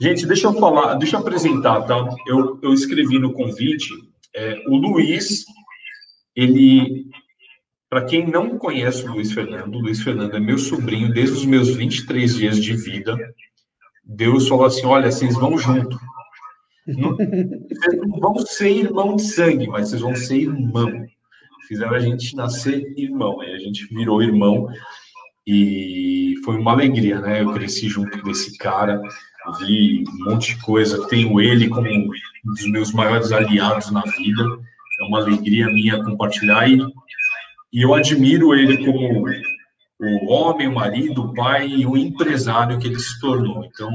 Gente, deixa eu falar, deixa eu apresentar, tá? Eu, eu escrevi no convite, é, o Luiz, ele, para quem não conhece o Luiz Fernando, o Luiz Fernando é meu sobrinho desde os meus 23 dias de vida. Deus falou assim: olha, vocês vão junto. Vocês não vão ser irmão de sangue, mas vocês vão ser irmão. Fizeram a gente nascer irmão, aí a gente virou irmão e foi uma alegria, né? Eu cresci junto desse cara, vi um monte de coisa, tenho ele como um dos meus maiores aliados na vida, é uma alegria minha compartilhar e, e eu admiro ele como o homem, o marido, o pai e o empresário que ele se tornou. Então,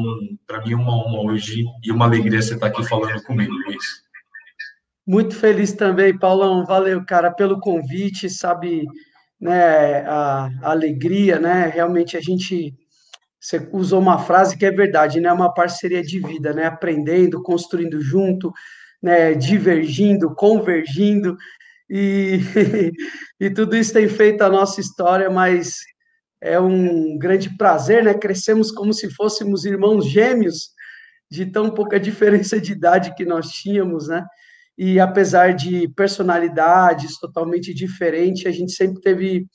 para mim é uma honra hoje e uma alegria você estar aqui falando comigo, Luiz. Muito feliz também, Paulão. Valeu, cara, pelo convite, sabe, né, a, a alegria, né? Realmente a gente você usou uma frase que é verdade, né? Uma parceria de vida, né? Aprendendo, construindo junto, né? Divergindo, convergindo e, e tudo isso tem feito a nossa história, mas é um grande prazer, né? Crescemos como se fôssemos irmãos gêmeos, de tão pouca diferença de idade que nós tínhamos, né? E apesar de personalidades totalmente diferentes, a gente sempre teve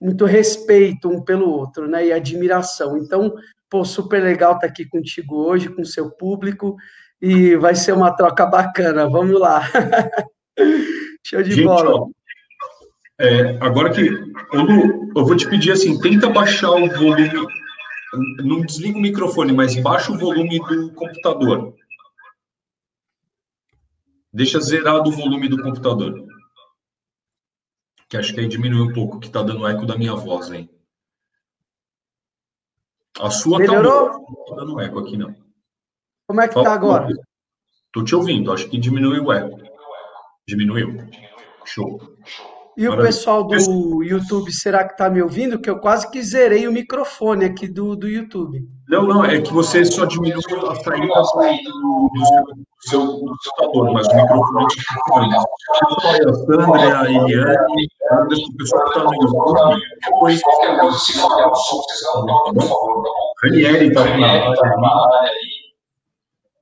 muito respeito um pelo outro, né? E admiração. Então, pô, super legal estar aqui contigo hoje, com o seu público, e vai ser uma troca bacana. Vamos lá. Show de Gente, bola. Ó, é, agora que eu, eu vou te pedir assim, tenta baixar o volume. Não desliga o microfone, mas baixa o volume do computador. Deixa zerado o volume do computador que acho que aí diminui um pouco, que está dando eco da minha voz aí. A sua tá Melhorou? tá não dando eco aqui, não. Como é que está agora? Estou te ouvindo, acho que diminuiu o eco. Diminuiu. Show. E Maravilha. o pessoal do YouTube, será que está me ouvindo? Que eu quase que zerei o microfone aqui do, do YouTube. Não, não, é que você só diminuiu a saída do, do seu computador, mas o microfone funciona. A Sandra, a Eliane, o pessoal que está no YouTube, depois. Ranieri está na área aí.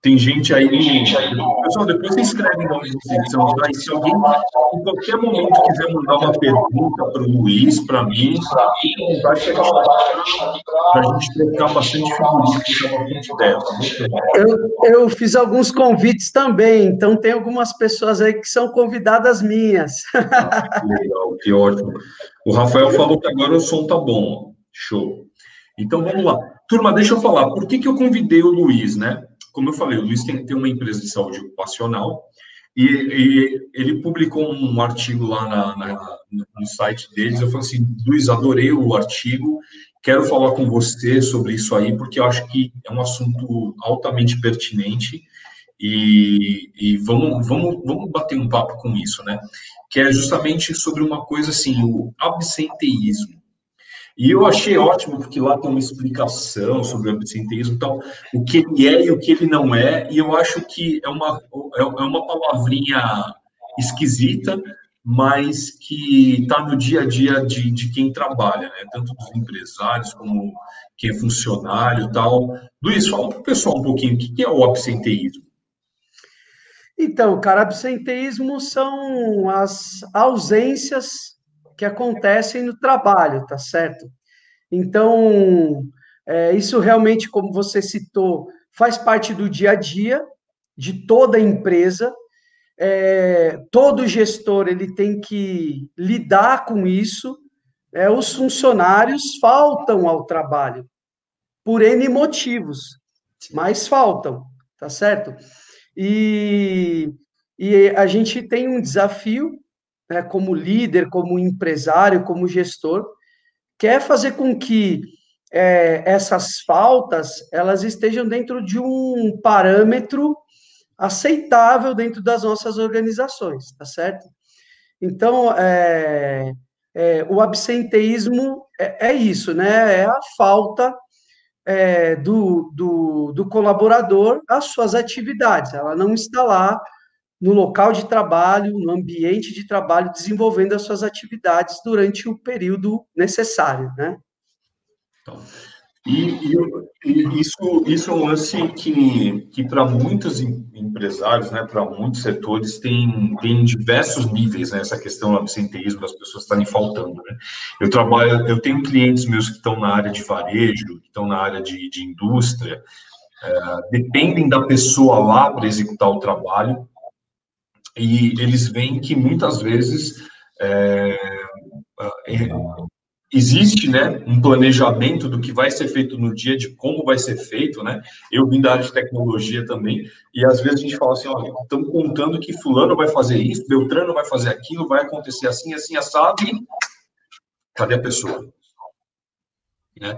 Tem gente aí. Pessoal, depois você escreve na descrição, tá? E se alguém, em qualquer momento, quiser mandar uma pergunta para o Luiz, para mim, vai chegar para a gente trocar bastante figurinha, ideia. Eu, eu fiz alguns convites também, então tem algumas pessoas aí que são convidadas minhas. Ah, que legal, que ótimo. O Rafael falou que agora o som tá bom. Show. Então vamos lá. Turma, deixa eu falar, por que, que eu convidei o Luiz, né? Como eu falei, o Luiz tem, tem uma empresa de saúde ocupacional e, e ele publicou um artigo lá na, na, no site deles. Eu falei assim, Luiz, adorei o artigo, quero falar com você sobre isso aí, porque eu acho que é um assunto altamente pertinente e, e vamos, vamos, vamos bater um papo com isso, né? Que é justamente sobre uma coisa assim, o absenteísmo. E eu achei ótimo, porque lá tem uma explicação sobre o absenteísmo e tal, o que ele é e o que ele não é, e eu acho que é uma, é, é uma palavrinha esquisita, mas que está no dia a dia de, de quem trabalha, né? tanto dos empresários como quem é funcionário e tal. Luiz, fala para o pessoal um pouquinho o que é o absenteísmo. Então, cara, absenteísmo são as ausências que acontecem no trabalho, tá certo? Então, é, isso realmente, como você citou, faz parte do dia a dia de toda empresa. É, todo gestor ele tem que lidar com isso. É, os funcionários faltam ao trabalho por N motivos, mas faltam, tá certo? E, e a gente tem um desafio né, como líder, como empresário, como gestor, quer fazer com que é, essas faltas elas estejam dentro de um parâmetro aceitável dentro das nossas organizações, tá certo? Então, é, é, o absenteísmo é, é, isso, né? É a falta é, do, do, do colaborador às suas atividades. Ela não está lá no local de trabalho, no ambiente de trabalho, desenvolvendo as suas atividades durante o período necessário, né? Então, E, e, isso, isso é um lance que, que para muitos empresários, né, para muitos setores, tem, tem diversos níveis, né, essa questão do absenteísmo, das pessoas estarem faltando. Né? Eu trabalho, eu tenho clientes meus que estão na área de varejo, que estão na área de, de indústria, é, dependem da pessoa lá para executar o trabalho, e eles veem que muitas vezes é, é, existe né, um planejamento do que vai ser feito no dia, de como vai ser feito, né? Eu vim da área de tecnologia também, e às vezes a gente fala assim, olha, estamos contando que fulano vai fazer isso, Beltrano vai fazer aquilo, vai acontecer assim, assim, assado, e cadê a pessoa? Né?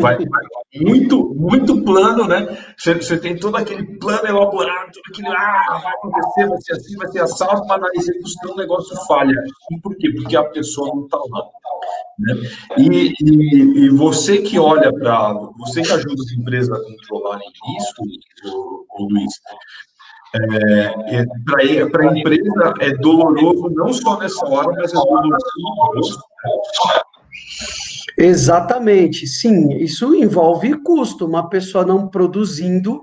Vai, vai, muito, muito plano, né? Você, você, tem todo aquele plano elaborado, tudo aquele, ah, vai acontecer, vai ser assim, vai ser assado, mas na execução o negócio falha. E por quê? Porque a pessoa não está lá. Né? E, e, e, você que olha para, você que ajuda as empresas a controlarem isso, Luiz, é, é, para a empresa é doloroso não só nessa hora, mas é doloroso. Exatamente, sim, isso envolve custo. Uma pessoa não produzindo,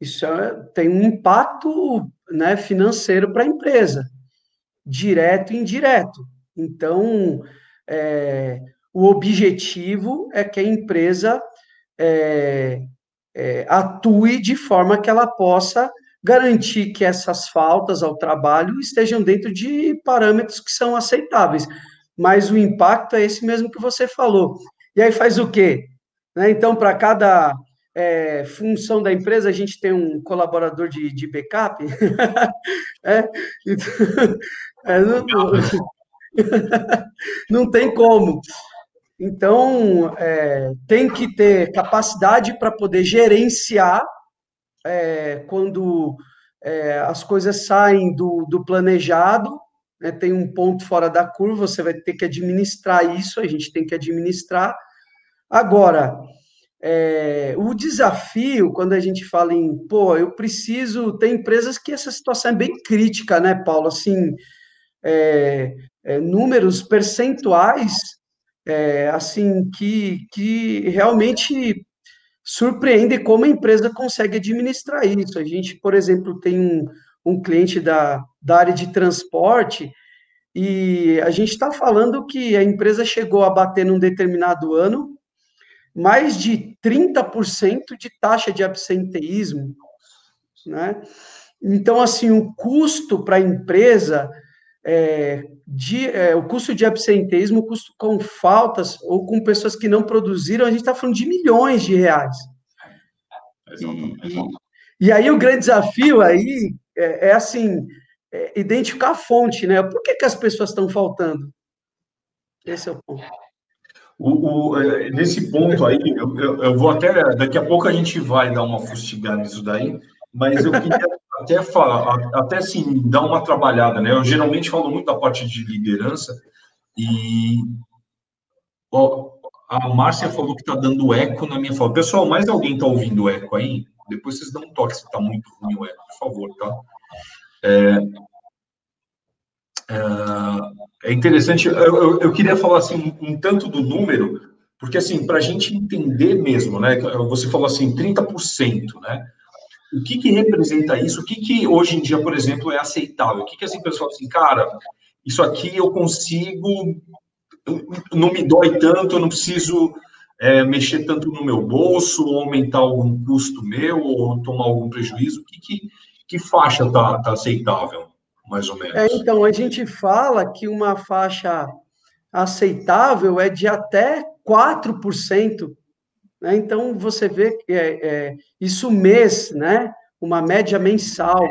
isso é, tem um impacto né, financeiro para a empresa, direto e indireto. Então, é, o objetivo é que a empresa é, é, atue de forma que ela possa garantir que essas faltas ao trabalho estejam dentro de parâmetros que são aceitáveis. Mas o impacto é esse mesmo que você falou. E aí faz o quê? Né? Então, para cada é, função da empresa, a gente tem um colaborador de, de backup. é, então, é, não, não tem como. Então, é, tem que ter capacidade para poder gerenciar é, quando é, as coisas saem do, do planejado, né, tem um ponto fora da curva, você vai ter que administrar isso, a gente tem que administrar. Agora, é, o desafio, quando a gente fala em, pô, eu preciso, tem empresas que essa situação é bem crítica, né, Paulo? Assim, é, é, números percentuais é, assim que, que realmente surpreende como a empresa consegue administrar isso. A gente, por exemplo, tem um, um cliente da, da área de transporte e a gente está falando que a empresa chegou a bater num determinado ano mais de 30% de taxa de absenteísmo, né? Então, assim, o custo para a empresa é, de, é, o custo de absenteísmo, o custo com faltas ou com pessoas que não produziram, a gente está falando de milhões de reais. E, e, e, aí o grande desafio aí é, é assim, é identificar a fonte, né? Por que, que as pessoas estão faltando? Esse é o ponto. O, o, é, nesse ponto aí, eu, eu, vou até. Daqui a pouco a gente vai dar uma fustigada nisso daí, mas eu queria até falar, até assim, dar uma trabalhada, né? Eu geralmente falo muito da parte de liderança e ó, a Márcia falou que está dando eco na minha fala. Pessoal, mais alguém está ouvindo eco aí? Depois vocês dão um toque se está muito ruim o eco, por favor, tá? É, é, é interessante, eu, eu, eu, queria falar assim um, um tanto do número, porque assim, para a gente entender mesmo, né? Você falou assim, 30%, né? o que, que representa isso? O que, que hoje em dia, por exemplo, é aceitável? O que, que as empresas falam assim, cara, isso aqui eu consigo, não me dói tanto, eu não preciso é, mexer tanto no meu bolso, ou aumentar algum custo meu, ou tomar algum prejuízo? Que, que, que faixa está tá aceitável, mais ou menos? É, então, a gente fala que uma faixa aceitável é de até 4% né? Então, você vê que é, é, isso mês, né? uma média mensal.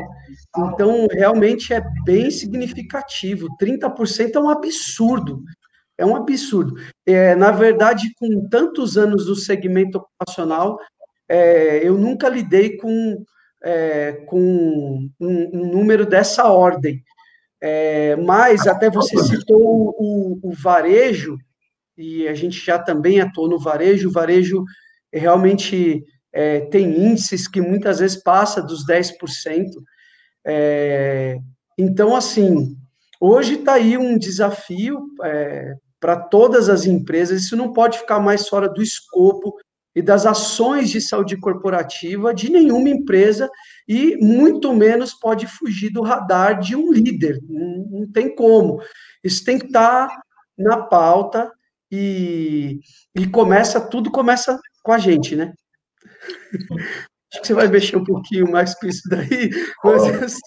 Então, realmente é bem significativo. 30% é um absurdo. É um absurdo. É, na verdade, com tantos anos no segmento ocupacional, é, eu nunca lidei com, é, com um, um, número dessa ordem. É, mas até você citou o, o, o varejo, e a gente já também atuou no varejo, o varejo realmente é, tem índices que muitas vezes passa dos 10%. É, então, assim, hoje está aí um desafio é, para todas as empresas, isso não pode ficar mais fora do escopo e das ações de saúde corporativa de nenhuma empresa e muito menos pode fugir do radar de um líder. Não, não tem como. Isso tem que estar na pauta e, e começa, tudo começa com a gente, né? Acho que você vai mexer um pouquinho mais com isso daí, mas assim,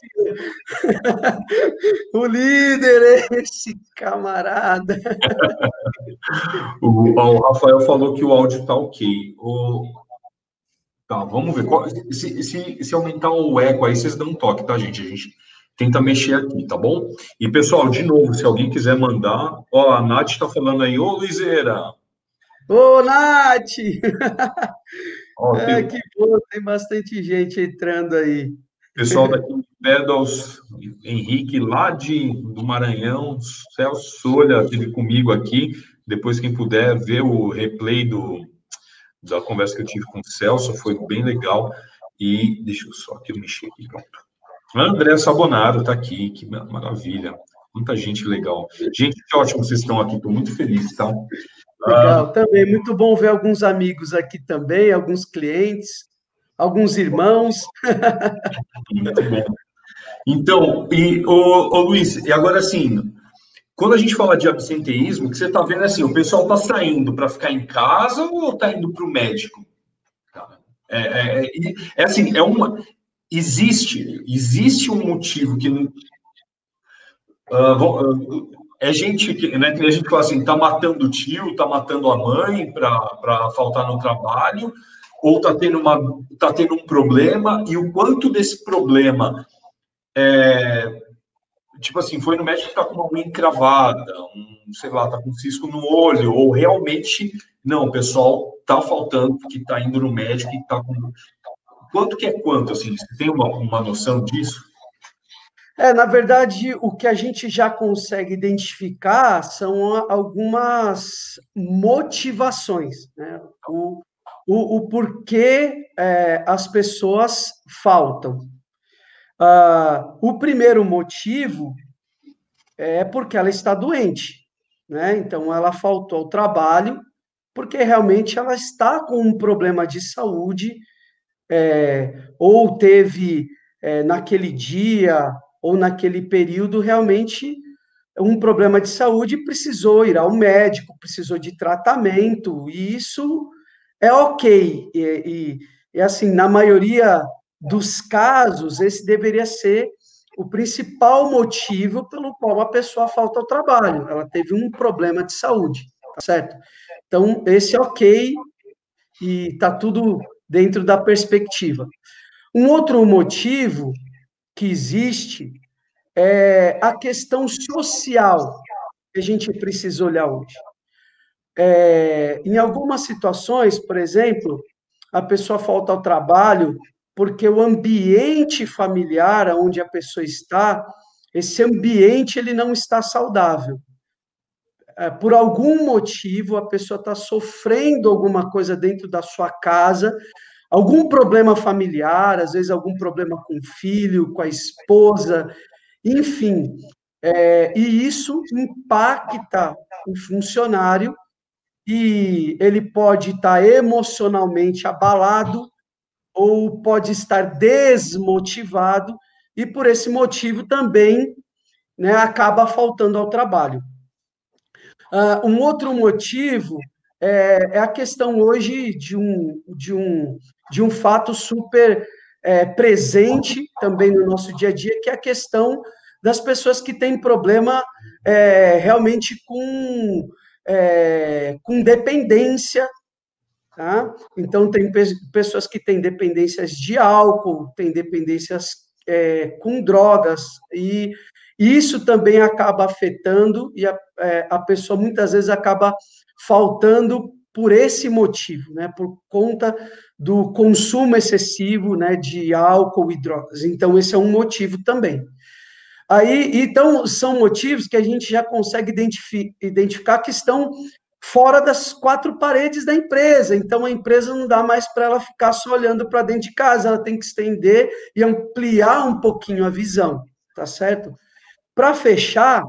o líder é esse camarada. o, o, Rafael falou que o áudio está ok. O, tá, vamos ver. Se, se, se, aumentar o eco aí, vocês dão um toque, tá, gente? A gente tenta mexer aqui, tá bom? E, pessoal, de novo, se alguém quiser mandar, ó, a Nath está falando aí, ô Luizeira. Ô, Nath! É, que bom, tem bastante gente entrando aí. Pessoal daqui de Pedals, Henrique, lá de, do Maranhão, Celso Solha esteve comigo aqui. Depois, quem puder ver o replay do, da conversa que eu tive com o Celso, foi bem legal. E deixa eu só aqui mexer aqui, pronto. André Sabonaro está aqui, que maravilha. Muita gente legal. Gente, que ótimo vocês estão aqui, estou muito feliz, tá? Legal, ah. também. Muito bom ver alguns amigos aqui também, alguns clientes, alguns irmãos. Muito bom. Então, e, ô, ô, Luiz, e agora assim, quando a gente fala de absenteísmo, que você está vendo assim, o pessoal está saindo para ficar em casa ou está indo para o médico? É, é, é, é, assim, é uma. Existe, existe um motivo que. Uh, é gente que, né, gente fala assim, tá matando o tio, tá matando a mãe para faltar no trabalho, ou tá tendo, tá tendo um problema, e o quanto desse problema é, tipo assim, foi no médico que tá com uma unha encravada, um, sei lá, tá com cisco no olho, ou realmente, não, o pessoal tá faltando, que tá indo no médico e tá com... Quanto que é quanto, assim, você tem uma, uma noção disso? É, na verdade, o que a gente já consegue identificar são algumas motivações, né? o, o, o porquê é, as pessoas faltam. Uh, o primeiro motivo é porque ela está doente, né? Então, ela faltou ao trabalho porque realmente ela está com um problema de saúde, é, ou teve é, naquele dia ou naquele período realmente um problema de saúde precisou ir ao médico, precisou de tratamento, e isso é ok. E, e, e, assim, na maioria dos casos, esse deveria ser o principal motivo pelo qual a pessoa falta ao trabalho. Ela teve um problema de saúde, tá certo? Então, esse é ok e está tudo dentro da perspectiva. Um outro motivo que existe é a questão social que a gente precisa olhar hoje. É, em algumas situações, por exemplo, a pessoa falta ao trabalho porque o ambiente familiar onde a pessoa está, esse ambiente ele não está saudável. É, por algum motivo, a pessoa está sofrendo alguma coisa dentro da sua casa, algum problema familiar, às vezes algum problema com o filho, com a esposa, enfim. É, e isso impacta o funcionário e ele pode estar emocionalmente abalado ou pode estar desmotivado e por esse motivo também né, acaba faltando ao trabalho. Uh, um outro motivo é, é, a questão hoje de um, de um, de um fato super é, presente também no nosso dia a dia, que é a questão das pessoas que têm problema é, realmente com, é, com dependência. Tá? Então, tem pessoas que têm dependências de álcool, têm dependências é, com drogas, e isso também acaba afetando, e a, é, a pessoa muitas vezes acaba faltando por esse motivo, né, por conta do consumo excessivo, né, de álcool e drogas. Então esse é um motivo também. Aí, então são motivos que a gente já consegue identifi identificar que estão fora das quatro paredes da empresa. Então a empresa não dá mais para ela ficar só olhando para dentro de casa, ela tem que estender e ampliar um pouquinho a visão, tá certo? Para fechar,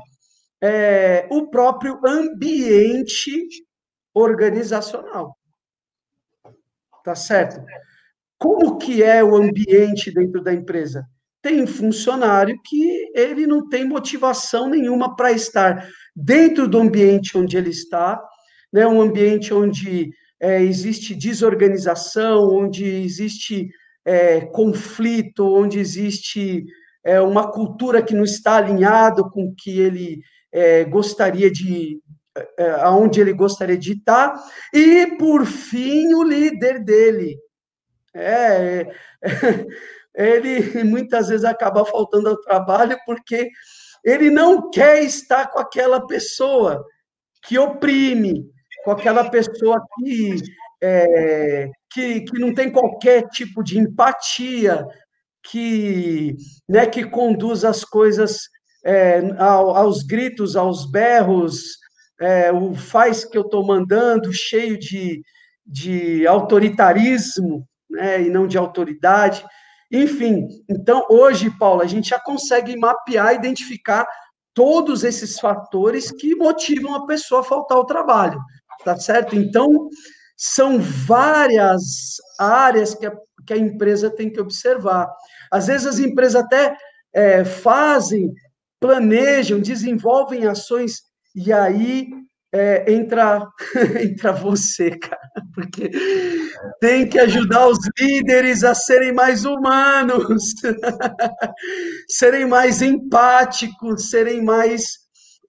é, o próprio ambiente organizacional. tá certo? Como que é o ambiente dentro da empresa? Tem funcionário que ele não tem motivação nenhuma para estar dentro do ambiente onde ele está, né? Um ambiente onde é, existe desorganização, onde existe é, conflito, onde existe é, uma cultura que não está alinhado com o que ele é, gostaria de, é, aonde ele gostaria de estar, e por fim o líder dele. É, ele muitas vezes acaba faltando ao trabalho porque ele não quer estar com aquela pessoa que oprime, com aquela pessoa que, é, que, que não tem qualquer tipo de empatia, que, né, que conduz as coisas é, aos gritos, aos berros, é, o faz que eu estou mandando, cheio de, de autoritarismo, né, e não de autoridade. Enfim, então hoje, Paulo, a gente já consegue mapear, identificar todos esses fatores que motivam a pessoa a faltar ao trabalho, tá certo? Então, são várias áreas que a, que a empresa tem que observar. Às vezes as empresas até é, fazem, planejam, desenvolvem ações, e aí é, entra, entra você, cara, porque tem que ajudar os líderes a serem mais humanos, serem mais empáticos, serem mais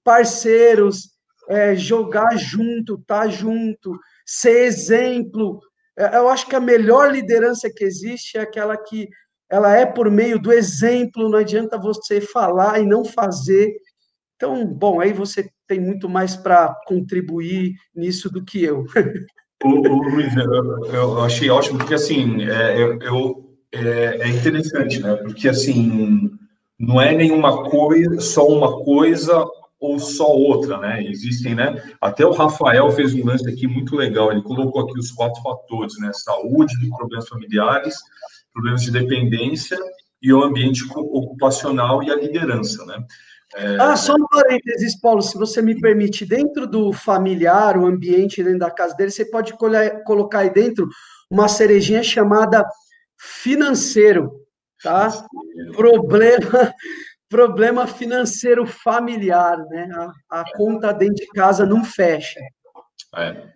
parceiros, é, jogar junto, estar tá junto, ser exemplo. É, eu acho que a melhor liderança que existe é aquela que ela é por meio do exemplo, não adianta você falar e não fazer. Então, bom, aí você tem muito mais para contribuir nisso do que eu. O, o Luiz, eu, eu, achei ótimo, porque assim, é, eu, é, é, interessante, né? Porque assim, não é nenhuma coisa, só uma coisa ou só outra, né? Existem, né? Até o Rafael fez um lance aqui muito legal. Ele colocou aqui os quatro fatores, né? Saúde, problemas familiares, problemas de dependência e o ambiente ocupacional e a liderança, né? É... Ah, só um parênteses, Paulo, se você me permite, dentro do familiar, o ambiente dentro da casa dele, você pode colocar aí dentro uma cerejinha chamada financeiro, tá? Financeiro. Problema, problema financeiro familiar, né? A, a, conta dentro de casa não fecha. É,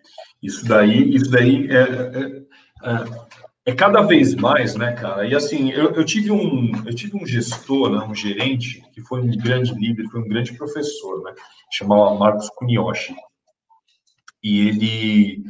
isso daí, isso daí é, é, é é cada vez mais, né, cara? E assim, eu, eu, tive um, eu tive um gestor, né, um gerente que foi um grande líder, foi um grande professor, né? Chamava Marcos Kunioshi. E ele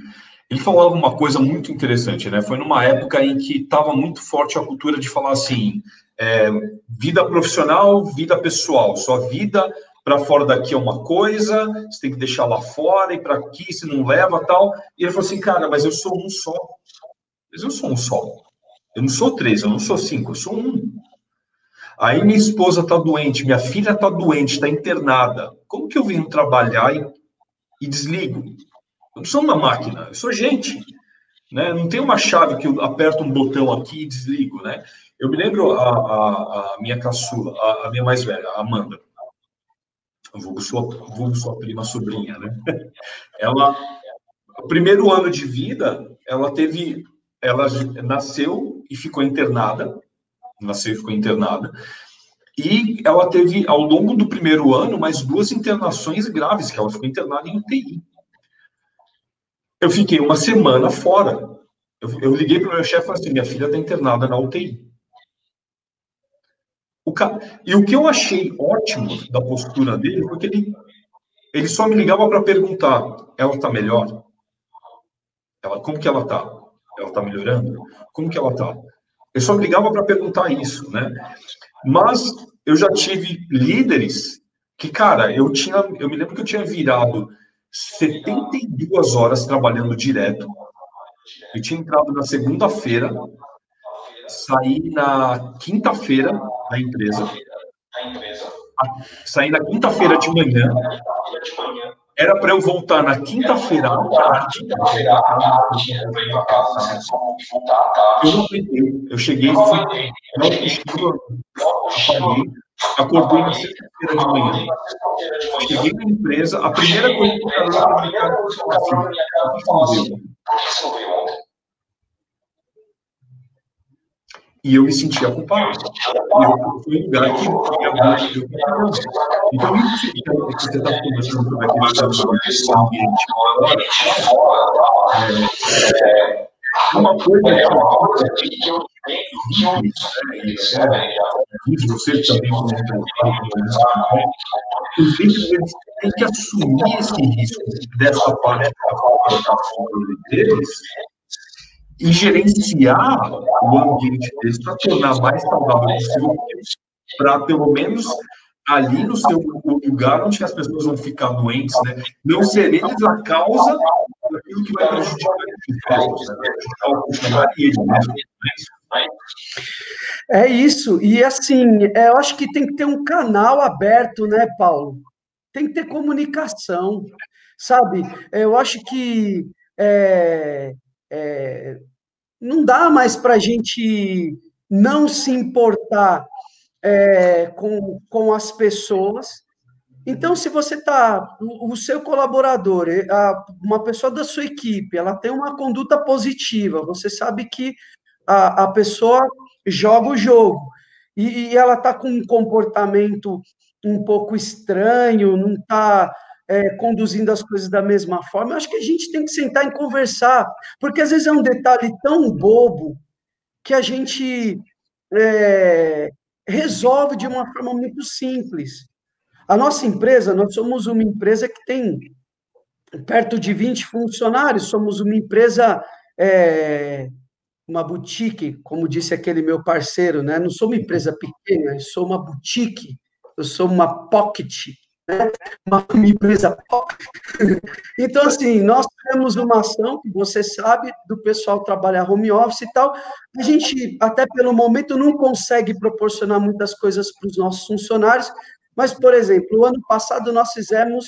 ele falava uma coisa muito interessante, né? Foi numa época em que estava muito forte a cultura de falar assim, é, vida profissional, vida pessoal, sua vida para fora daqui é uma coisa, você tem que deixar lá fora e para aqui você não leva tal. E ele falou assim, cara, mas eu sou um só. Mas eu sou um só. Eu não sou três, eu não sou cinco, eu sou um. Aí minha esposa está doente, minha filha está doente, está internada. Como que eu venho trabalhar e, e, desligo? Eu não sou uma máquina, eu sou gente. Né? Não tem uma chave que eu aperto um botão aqui e desligo. Né? Eu me lembro a, a, a minha caçula, a, a, minha mais velha, a Amanda. Vulgo sua, vulgo sua prima sobrinha, né? Ela, o primeiro ano de vida, ela teve ela nasceu e ficou internada, nasceu e ficou internada, e ela teve, ao longo do primeiro ano, mais duas internações graves, que ela ficou internada em UTI. Eu fiquei uma semana fora. Eu, eu liguei para o meu chefe e falei assim, minha filha está internada na UTI. O ca... E o que eu achei ótimo da postura dele foi que ele, ele só me ligava para perguntar, ela está melhor? Ela, como que ela está? ela está melhorando? Como que ela está? Eu só ligava para perguntar isso, né? Mas eu já tive líderes que, cara, eu tinha, eu me lembro que eu tinha virado 72 horas trabalhando direto. Eu tinha entrado na segunda-feira, saí na quinta-feira da empresa, saí na quinta-feira de manhã, era para eu voltar na quinta-feira à tarde. Eu não aguentei. Eu cheguei, fui, não apaguei, acordei na sexta-feira de manhã. Cheguei na empresa, a primeira coisa que eu falei para minha casa foi assim, e eu me sentia culpado. Eu fui um lugar que tinha muito Então, isso que você está conversando sobre aquele ambiente é, uma coisa que eu também os líderes têm que assumir esse risco dessa parte da deles e gerenciar o ambiente deles para tornar mais saudável possível, para pelo menos ali no seu lugar onde as pessoas vão ficar doentes, né? não ser eles a causa daquilo que vai prejudicar É isso, e assim, é, eu acho que tem que ter um canal aberto, né, Paulo? Tem que ter comunicação, sabe? Eu acho que é, é, não dá mais para a gente não se importar é, com, com as pessoas. Então, se você está, o, o, seu colaborador, a, uma pessoa da sua equipe, ela tem uma conduta positiva, você sabe que a, a pessoa joga o jogo, e, e ela está com um comportamento um pouco estranho, não está é, conduzindo as coisas da mesma forma, eu acho que a gente tem que sentar e conversar, porque às vezes é um detalhe tão bobo que a gente é, resolve de uma forma muito simples. A nossa empresa, nós somos uma empresa que tem perto de 20 funcionários, somos uma empresa, é, uma boutique, como disse aquele meu parceiro, né? Não sou uma empresa pequena, eu sou uma boutique, eu sou uma pocket, né? uma, empresa Então, assim, nós temos uma ação, que você sabe, do pessoal trabalhar home office e tal. A gente, até pelo momento, não consegue proporcionar muitas coisas para os nossos funcionários, mas, por exemplo, o ano passado nós fizemos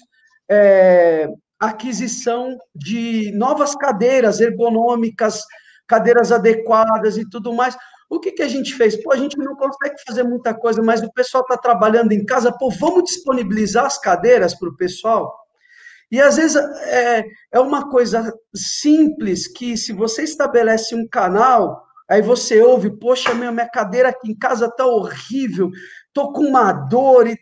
é, aquisição de novas cadeiras ergonômicas, cadeiras adequadas e tudo mais. O que, que a gente fez? Pô, a gente não consegue fazer muita coisa, mas o pessoal está trabalhando em casa, pô, vamos disponibilizar as cadeiras para o pessoal? E às vezes é, é uma coisa simples que, se você estabelece um canal, aí você ouve, poxa, minha, minha cadeira aqui em casa está horrível, estou com uma dor e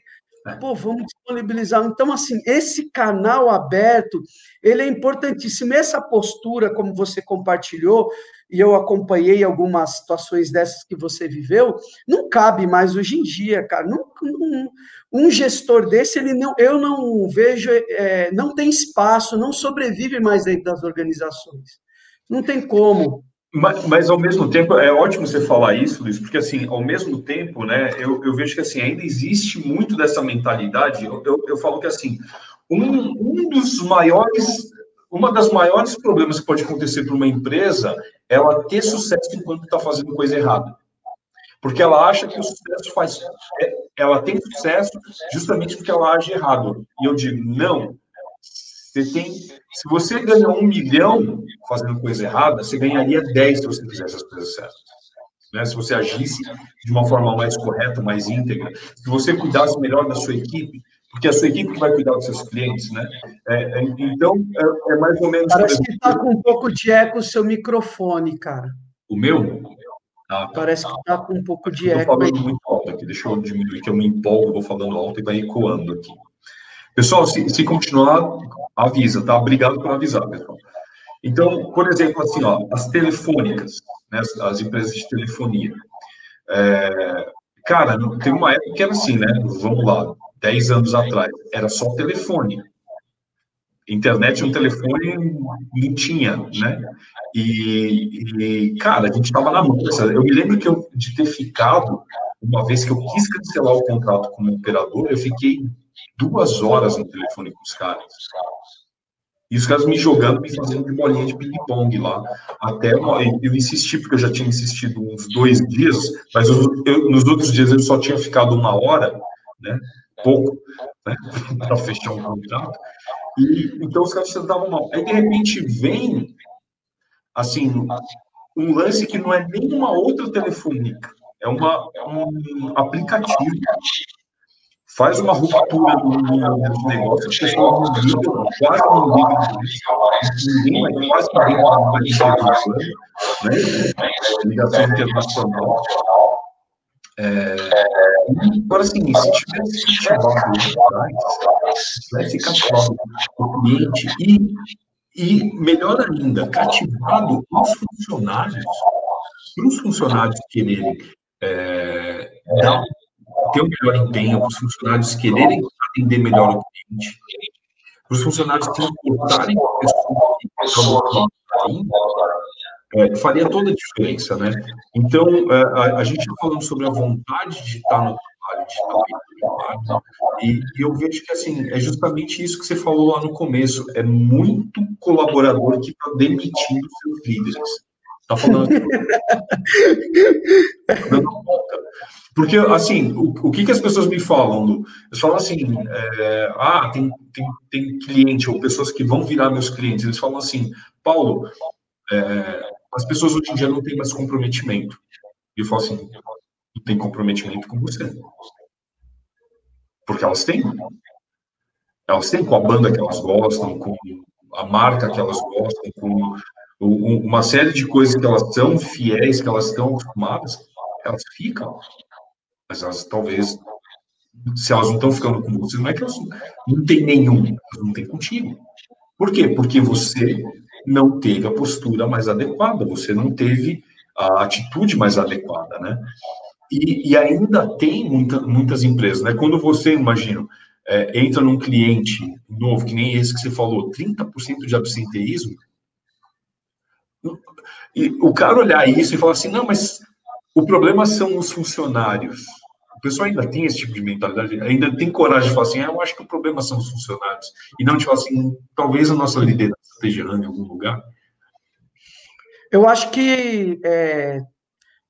é. Pô, vamos disponibilizar. Então, assim, esse canal aberto, ele é importantíssimo. Essa postura, como você compartilhou, e eu acompanhei algumas situações dessas que você viveu, não cabe mais hoje em dia, cara. Não, não, um gestor desse, ele não, eu não vejo, é, não tem espaço, não sobrevive mais dentro das organizações. Não tem como. Mas, mas, ao mesmo tempo, é ótimo você falar isso, Luiz, porque assim, ao mesmo tempo, né, eu, eu vejo que assim, ainda existe muito dessa mentalidade. Eu, eu, eu falo que assim, um, um dos maiores, uma das maiores problemas que pode acontecer para uma empresa é ela ter sucesso enquanto está fazendo coisa errada. Porque ela acha que o sucesso faz. É, ela tem sucesso justamente porque ela age errado. E eu digo, não. Você tem. Se você ganhou um milhão fazendo coisa errada, você ganharia 10 se você fizesse as coisas certas. Né? Se você agisse de uma forma mais correta, mais íntegra, se você cuidasse melhor da sua equipe, porque é a sua equipe que vai cuidar dos seus clientes, né? É, é, então, é, é, mais ou menos... Parece que está com um pouco de eco o seu microfone, cara. O meu? Ah, tá. Parece que está com um pouco de eco. Estou falando muito alto aqui, deixa eu diminuir, que eu me empolgo, vou falando alto e vai ecoando aqui. Pessoal, se, se continuar, avisa, tá? Obrigado por avisar, pessoal. Então, por exemplo, assim, ó, as telefônicas, né, as, as empresas de telefonia. É, cara, tem uma época que era assim, né? Vamos lá, 10 anos atrás, era só telefone. Internet um telefone não tinha, né? E, e cara, a gente estava na mão. Eu me lembro que eu, de ter ficado, uma vez que eu quis cancelar o contrato como operador, eu fiquei duas horas no telefone com os caras. E os caras me jogando, me fazendo de bolinha de ping-pong lá. Até eu insisti, porque eu já tinha insistido uns dois dias, mas eu, eu, nos outros dias eu só tinha ficado uma hora, né? Pouco, né? para fechar um contrato. E, então os caras se davam mal. Aí, de repente, vem, assim, um lance que não é nenhuma outra telefônica, é uma, um aplicativo faz uma ruptura no negócio, as pessoas não quase não ninguém quase né? Ligação internacional. É, agora, assim, se tivesse se tivesse cativado o cliente e, e, melhor ainda, cativado os funcionários, para os funcionários quererem é, dar ter um melhor empenho, para os funcionários quererem atender melhor o cliente, para os funcionários com a pessoa que é, faria toda a diferença, né? Então, é, a, a gente está falando sobre a vontade de estar no trabalho, de estar e, e eu vejo que, assim, é justamente isso que você falou lá no começo, é muito colaborador que está demitindo seus líderes. Está falando... dando conta. Porque, assim, o, o que, que as pessoas me falam? Eles falam assim, é, ah, tem, tem, tem cliente ou pessoas que vão virar meus clientes. Eles falam assim, Paulo, é, as pessoas hoje em dia não têm mais comprometimento. E eu falo assim, não tem comprometimento com você. Porque elas têm. Elas têm com a banda que elas gostam, com a marca que elas gostam, com uma série de coisas que elas são fiéis, que elas estão acostumadas, elas ficam mas elas talvez, se elas não estão ficando com você, não é que elas não tem nenhum, elas não tem contigo. Por quê? Porque você não teve a postura mais adequada, você não teve a atitude mais adequada, né? E, e ainda tem muita, muitas empresas, né? Quando você, imagina, é, entra num cliente novo, que nem esse que você falou, 30% de absenteísmo, e o cara olhar isso e falar assim, não, mas o problema são os funcionários. O pessoal ainda tem esse tipo de mentalidade, ainda tem coragem de falar assim, ah, eu acho que o problema são os funcionários. E não de falar assim, talvez a nossa liderança esteja errando em algum lugar. Eu acho que é,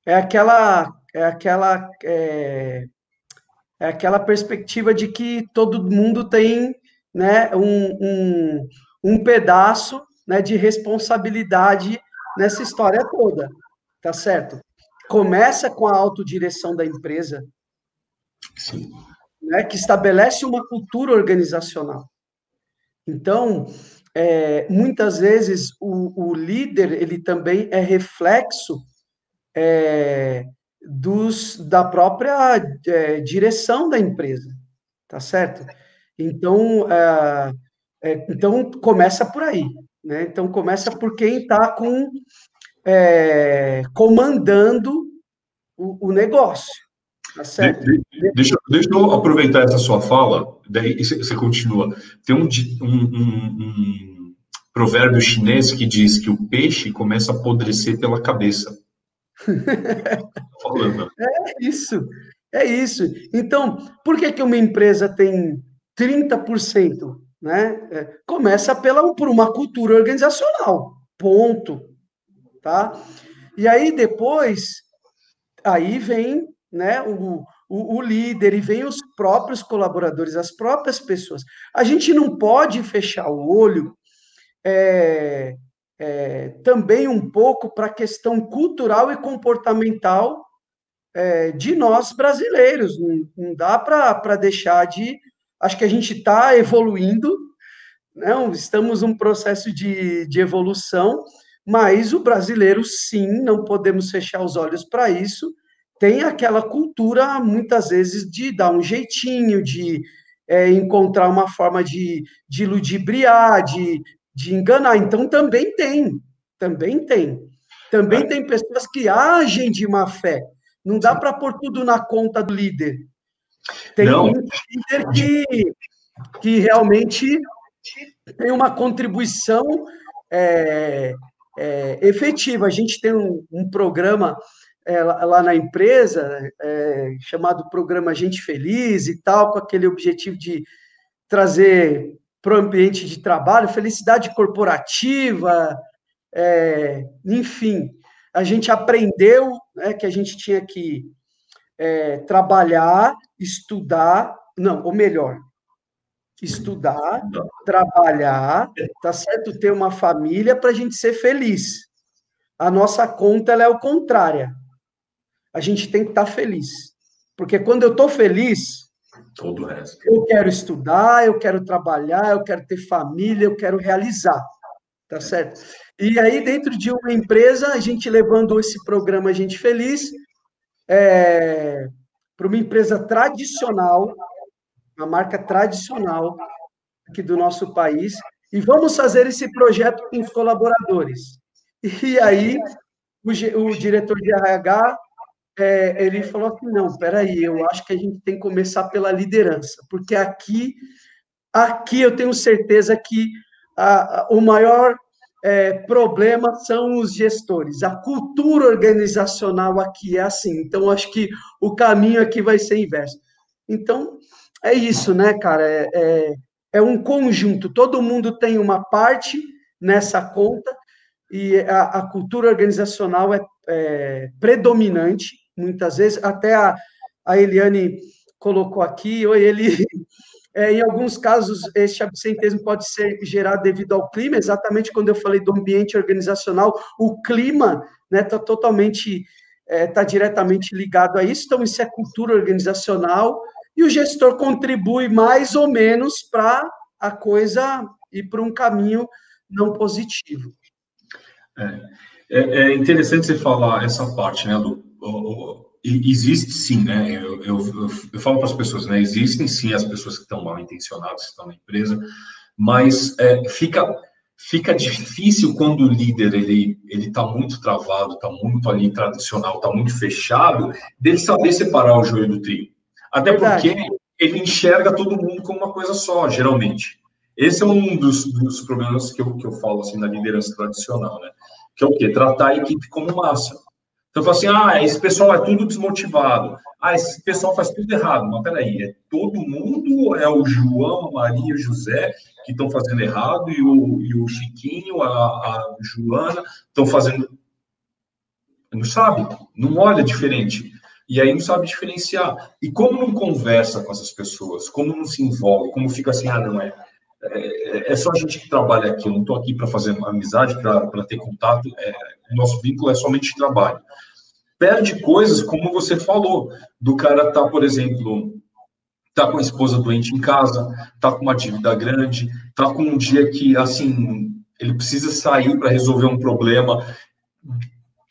é aquela é aquela é, é, aquela perspectiva de que todo mundo tem né, um, um, um pedaço né, de responsabilidade nessa história toda, tá certo? começa com a autodireção da empresa. Né, que estabelece uma cultura organizacional. Então, é, muitas vezes o, o, líder ele também é reflexo é, dos, da própria é, direção da empresa, tá certo? Então, é, é, então começa por aí, né? Então começa por quem está com é, comandando o, o, negócio. Tá certo? De, de, deixa, deixa eu aproveitar essa sua fala, daí você continua. Tem um, um, um, um provérbio chinês que diz que o peixe começa a apodrecer pela cabeça. Falando. É isso, é isso. Então, por que, que uma empresa tem 30%? Né? É, começa pela, por uma cultura organizacional. Ponto tá? E aí depois, aí vem né, o, o, o, líder e vem os próprios colaboradores, as próprias pessoas. A gente não pode fechar o olho é, é, também um pouco para a questão cultural e comportamental é, de nós brasileiros. Não, não dá para deixar de. Acho que a gente está evoluindo, não, estamos num processo de, de evolução, mas o brasileiro, sim, não podemos fechar os olhos para isso, tem aquela cultura, muitas vezes, de dar um jeitinho, de é, encontrar uma forma de, de ludibriar, de, de enganar. Então, também tem, também tem. Também tem pessoas que agem de má fé. Não dá para pôr tudo na conta do líder. Tem não. um líder que, que realmente tem uma contribuição é, é, efetiva. A gente tem um, um programa é, lá na empresa é, chamado Programa Gente Feliz e tal, com aquele objetivo de trazer para o ambiente de trabalho felicidade corporativa, é, enfim. A gente aprendeu né, que a gente tinha que é, trabalhar, estudar, não, ou melhor, estudar, trabalhar, tá certo? Ter uma família para a gente ser feliz. A nossa conta ela é o contrária. A gente tem que estar tá feliz. Porque quando eu estou feliz, Todo o resto. Eu quero estudar, eu quero trabalhar, eu quero ter família, eu quero realizar. Tá certo? E aí, dentro de uma empresa, a gente levando esse programa Gente Feliz é, para uma empresa tradicional, uma marca tradicional aqui do nosso país, e vamos fazer esse projeto com os colaboradores. E aí, o, o diretor de RH é, ele falou assim, não, peraí, eu acho que a gente tem que começar pela liderança, porque aqui, aqui eu tenho certeza que a, a, o maior é, problema são os gestores. A cultura organizacional aqui é assim, então acho que o caminho aqui vai ser inverso. Então, é isso, né, cara? É, é, é um conjunto, todo mundo tem uma parte nessa conta, e a, a cultura organizacional é, é predominante, muitas vezes. Até a, a Eliane colocou aqui, ou ele. É, em alguns casos, este absenteísmo pode ser gerado devido ao clima, exatamente quando eu falei do ambiente organizacional, o clima está né, tá totalmente, está é, tá diretamente ligado a isso, então isso é cultura organizacional, e o gestor contribui mais ou menos para a coisa ir para um caminho não positivo. É, é, é interessante você falar essa parte, né, do existe sim, né? Eu, eu, eu, eu falo para as pessoas, né? Existem sim as pessoas que estão mal intencionadas, que estão na empresa, mas é, fica fica difícil quando o líder ele ele está muito travado, está muito ali tradicional, está muito fechado, dele saber separar o joio do trigo. Até Verdade. porque ele enxerga todo mundo como uma coisa só, geralmente. Esse é um dos, dos problemas que eu, que eu falo assim na liderança tradicional, né? Que é o quê? Tratar a equipe como massa. Então, fala assim, ah, esse pessoal é tudo desmotivado. Ah, esse pessoal faz tudo errado. Mas peraí, é todo mundo, é o João, a Maria, o José que estão fazendo errado e o, e o Chiquinho, a, a Joana estão fazendo... Não sabe, não olha diferente. E aí não sabe diferenciar. E como não conversa com essas pessoas, como não se envolve, como fica assim, ah, não é... É, é só a gente que trabalha aqui, eu não estou aqui para fazer amizade, para ter contato, é, o nosso vínculo é somente trabalho perde coisas, como você falou, do cara tá, por exemplo, tá com a esposa doente em casa, tá com uma dívida grande, tá com um dia que, assim, ele precisa sair para resolver um problema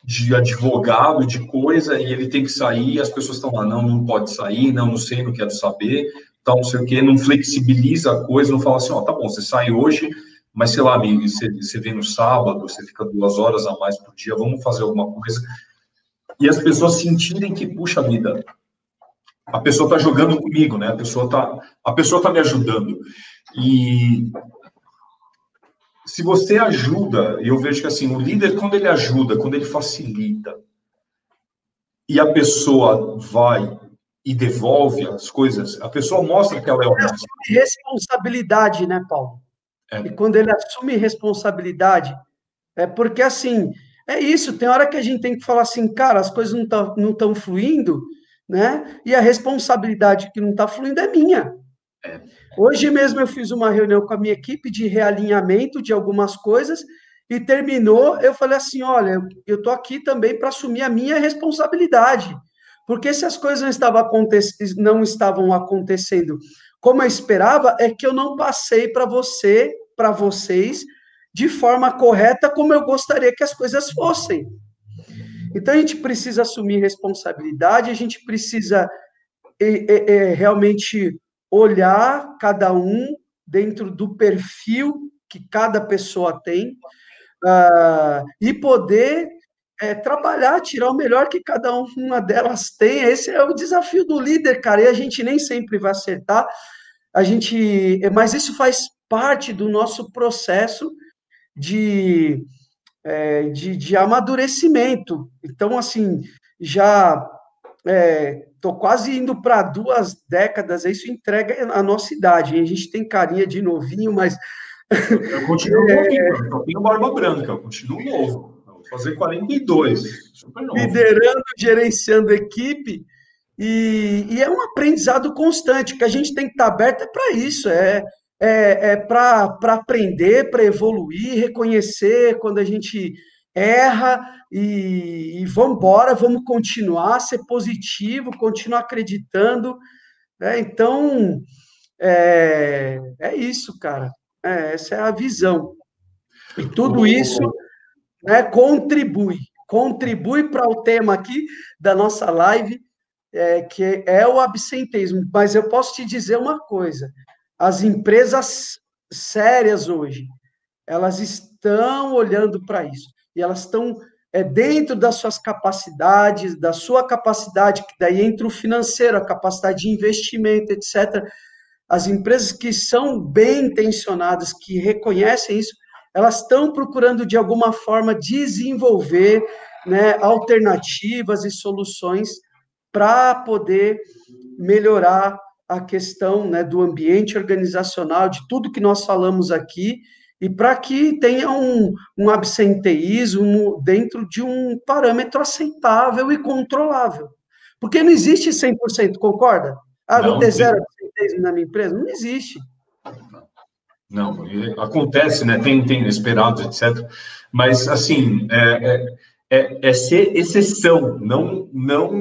de advogado, de coisa, e ele tem que sair, e as pessoas estão lá, não, não pode sair, não, não sei, não quero saber, tal, não sei o quê, não flexibiliza a coisa, não fala assim, ó, tá bom, você sai hoje, mas sei lá, amigo, você, você vem no sábado, você fica duas horas a mais por dia, vamos fazer alguma coisa e as pessoas sentirem que, puxa vida, a pessoa está jogando comigo, né? A pessoa está a pessoa tá me ajudando. E se você ajuda, eu vejo que assim, o líder, quando ele ajuda, quando ele facilita, e a pessoa vai e devolve as coisas, a pessoa mostra que ela é honesta. Responsabilidade, né, Paulo? É. E quando ele assume responsabilidade, é porque assim, é isso, tem hora que a gente tem que falar assim, cara, as coisas não estão não tão fluindo, né? E a responsabilidade que não está fluindo é minha. É. Hoje mesmo eu fiz uma reunião com a minha equipe de realinhamento de algumas coisas e terminou, eu falei assim, olha, eu estou aqui também para assumir a minha responsabilidade. Porque se as coisas não estavam, não estavam acontecendo como eu esperava, é que eu não passei para você, para vocês, de forma correta como eu gostaria que as coisas fossem. Então a gente precisa assumir responsabilidade, a gente precisa é, é, realmente olhar cada um dentro do perfil que cada pessoa tem uh, e poder é, trabalhar, tirar o melhor que cada uma delas tem. Esse é o desafio do líder, cara, e a gente nem sempre vai acertar. A gente, mas isso faz parte do nosso processo de, é, de, de, amadurecimento. Então, assim, já estou é, quase indo para duas décadas, isso entrega a nossa idade. A gente tem carinha de novinho, mas. Eu continuo é, novinho, eu tenho barba branca, eu continuo novo. Vou fazer 42. Liderando, gerenciando equipe. E, e, é um aprendizado constante, que a gente tem que estar aberto é para isso, é, é, é para aprender, para evoluir, reconhecer quando a gente erra e, e vamos embora, vamos continuar, ser positivo, continuar acreditando. É, então, é, é isso, cara. É, essa é a visão. E tudo isso né, contribui, contribui para o tema aqui da nossa live, é, que é o absenteísmo. Mas eu posso te dizer uma coisa: as empresas sérias hoje, elas estão olhando para isso e elas estão é, dentro das suas capacidades, da sua capacidade, que daí entra o financeiro, a capacidade de investimento, etc. As empresas que são bem intencionadas, que reconhecem isso, elas estão procurando de alguma forma desenvolver né, alternativas e soluções para poder melhorar a questão né, do ambiente organizacional, de tudo que nós falamos aqui, e para que tenha um, um absenteísmo dentro de um parâmetro aceitável e controlável. Porque não existe 100%, concorda? Ah, vou ter zero absenteísmo na minha empresa? Não existe. Não, acontece, né? Tem, tem inesperados, etc. Mas, assim, é, é, é, é ser exceção, não, não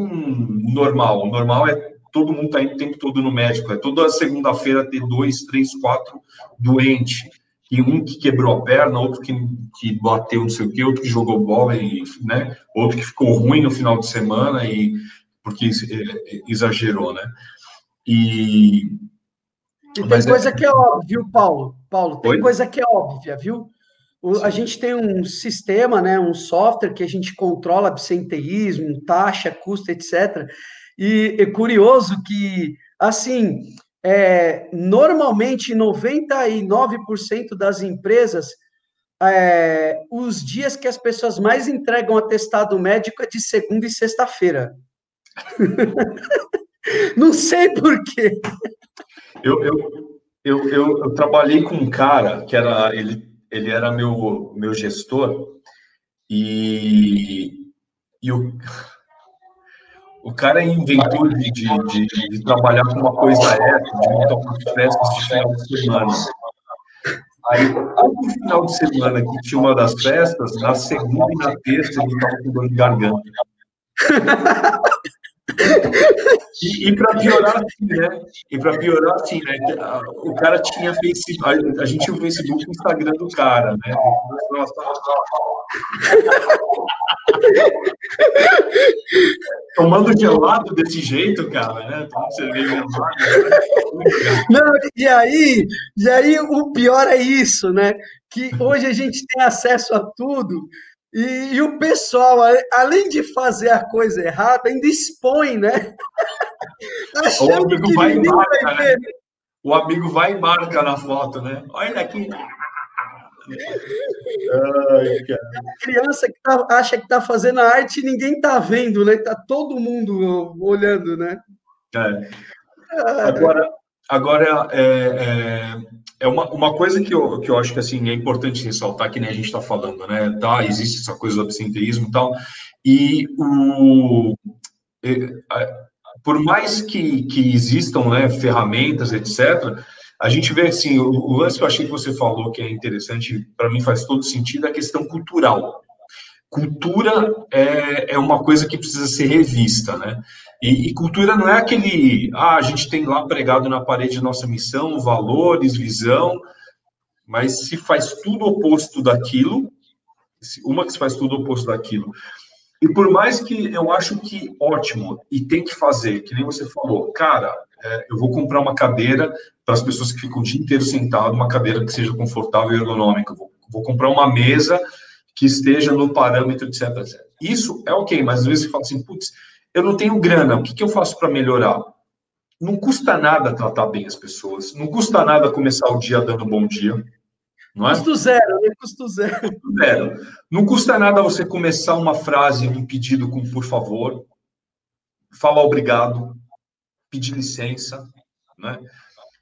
normal. O normal é todo mundo tá indo o tempo todo no médico. É toda segunda-feira ter dois, três, quatro doentes. E um que quebrou a perna, outro que, que bateu não sei o quê, outro que jogou bola, e, né? Outro que ficou ruim no final de semana e porque é, exagerou, né? E, e tem Mas é coisa é... que é óbvia, viu, Paulo? Paulo, tem Oi? coisa que é óbvia, viu? O, a gente tem um sistema, né, um software que a gente controla absenteísmo, taxa, custo, etc. E é curioso que, assim, é, normalmente 99% das empresas, é, os dias que as pessoas mais entregam atestado médico é de segunda e sexta-feira. Não sei por quê. Eu, eu, eu, eu, eu, trabalhei com um cara que era ele, ele era meu, meu gestor e, e o, o cara inventou de, de, de, de trabalhar com uma coisa essa, de montar umas festas de final de semana. Aí, no final de semana que tinha uma das festas, na segunda e na terça ele estava com dor de garganta. E, e para piorar, assim, né? E para piorar, assim, né? O cara tinha Facebook, a, gente tinha o Facebook e o Instagram do cara, né? Nossa, Tomando gelado desse jeito, cara, né? Tomando cerveja. Né? Não, e aí, e aí o pior é isso, né? Que hoje a gente tem acesso a tudo e, e, o pessoal, além de fazer a coisa errada, ainda expõe, né? o amigo vai e marca, né? O amigo vai e marca na foto, né? Olha aqui. Ai, a criança que tá, acha que está fazendo a arte e ninguém está vendo, né? Tá todo mundo olhando, né? É. Agora, agora é, é é uma, uma coisa que eu, que eu acho que assim é importante ressaltar, que nem a gente está falando, né? Tá, existe essa coisa do absenteísmo e tal, e o, por mais que, que existam né, ferramentas, etc., a gente vê assim, o, o lance que eu achei que você falou que é interessante, para mim faz todo sentido, é a questão cultural. Cultura é, é uma coisa que precisa ser revista, né? E, e, cultura não é aquele, ah, a gente tem lá pregado na parede nossa missão, valores, visão, mas se faz tudo oposto daquilo, uma que se faz tudo oposto daquilo. E por mais que eu acho que ótimo e tem que fazer, que nem você falou, cara, é, eu vou comprar uma cadeira para as pessoas que ficam o dia inteiro sentado, uma cadeira que seja confortável e ergonômica. Vou, vou comprar uma mesa que esteja no parâmetro, etc, etc. Isso é ok, mas às vezes você fala assim, putz, eu não tenho grana, o que, que eu faço para melhorar? Não custa nada tratar bem as pessoas, não custa nada começar o dia dando bom dia. Não é? Custo zero, né? Custo zero. Custo zero. Não custa nada você começar uma frase, um pedido com por favor, falar obrigado, pedir licença, né?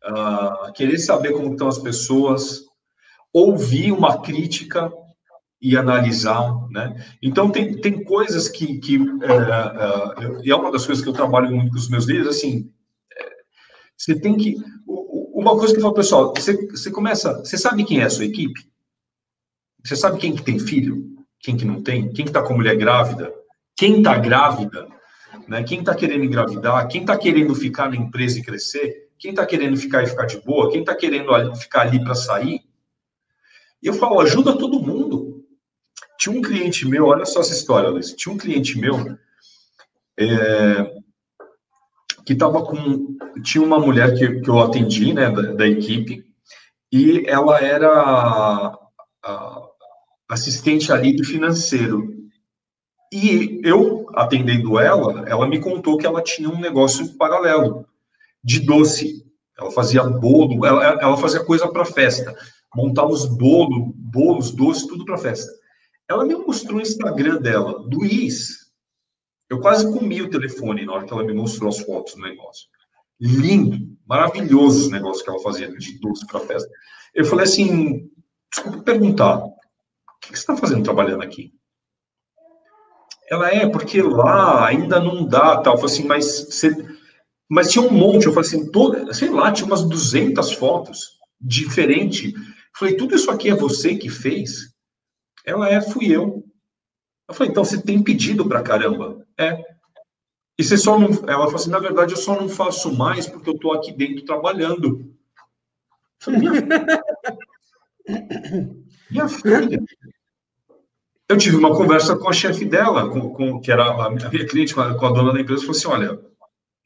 Uh, querer saber como estão as pessoas, ouvir uma crítica e analisar, né? Então tem, tem coisas que, que é, é, é uma das coisas que eu trabalho muito com os meus líderes, assim, é, você tem que uma coisa que eu falo, pessoal, você, você começa, você sabe quem é a sua equipe? Você sabe quem que tem filho? Quem que não tem? Quem que está com mulher grávida? Quem está grávida? né? Quem está querendo engravidar, quem está querendo ficar na empresa e crescer, quem está querendo ficar e ficar de boa, quem está querendo ficar ali para sair. Eu falo, ajuda todo mundo. Tinha um cliente meu, olha só essa história, Luiz. Tinha um cliente meu é, que estava com. Tinha uma mulher que, que eu atendi, né, da, da equipe, e ela era a, assistente ali do financeiro. E eu, atendendo ela, ela me contou que ela tinha um negócio paralelo de doce. Ela fazia bolo, ela, ela fazia coisa para festa, montava os bolos, bolos, doces, tudo para festa. Ela me mostrou o Instagram dela, Luiz. Eu quase comi o telefone na hora que ela me mostrou as fotos do negócio. Lindo, maravilhoso os negócios que ela fazia de doce para festa. Eu falei assim, desculpa perguntar, o que você está fazendo trabalhando aqui? Ela é, porque lá ainda não dá, tal. Eu falei assim, mas você... Mas tinha um monte, eu falei assim, toda, sei lá, tinha umas 200 fotos diferente. falei, tudo isso aqui é você que fez? Ela é, fui eu. Eu falei, então você tem pedido pra caramba. É. E você só não. Ela falou assim, na verdade, eu só não faço mais porque eu tô aqui dentro trabalhando. Minha filha. minha filha. Eu tive uma conversa com a chefe dela, com, com, que era a minha cliente, com a, com a dona da empresa, falou assim: olha,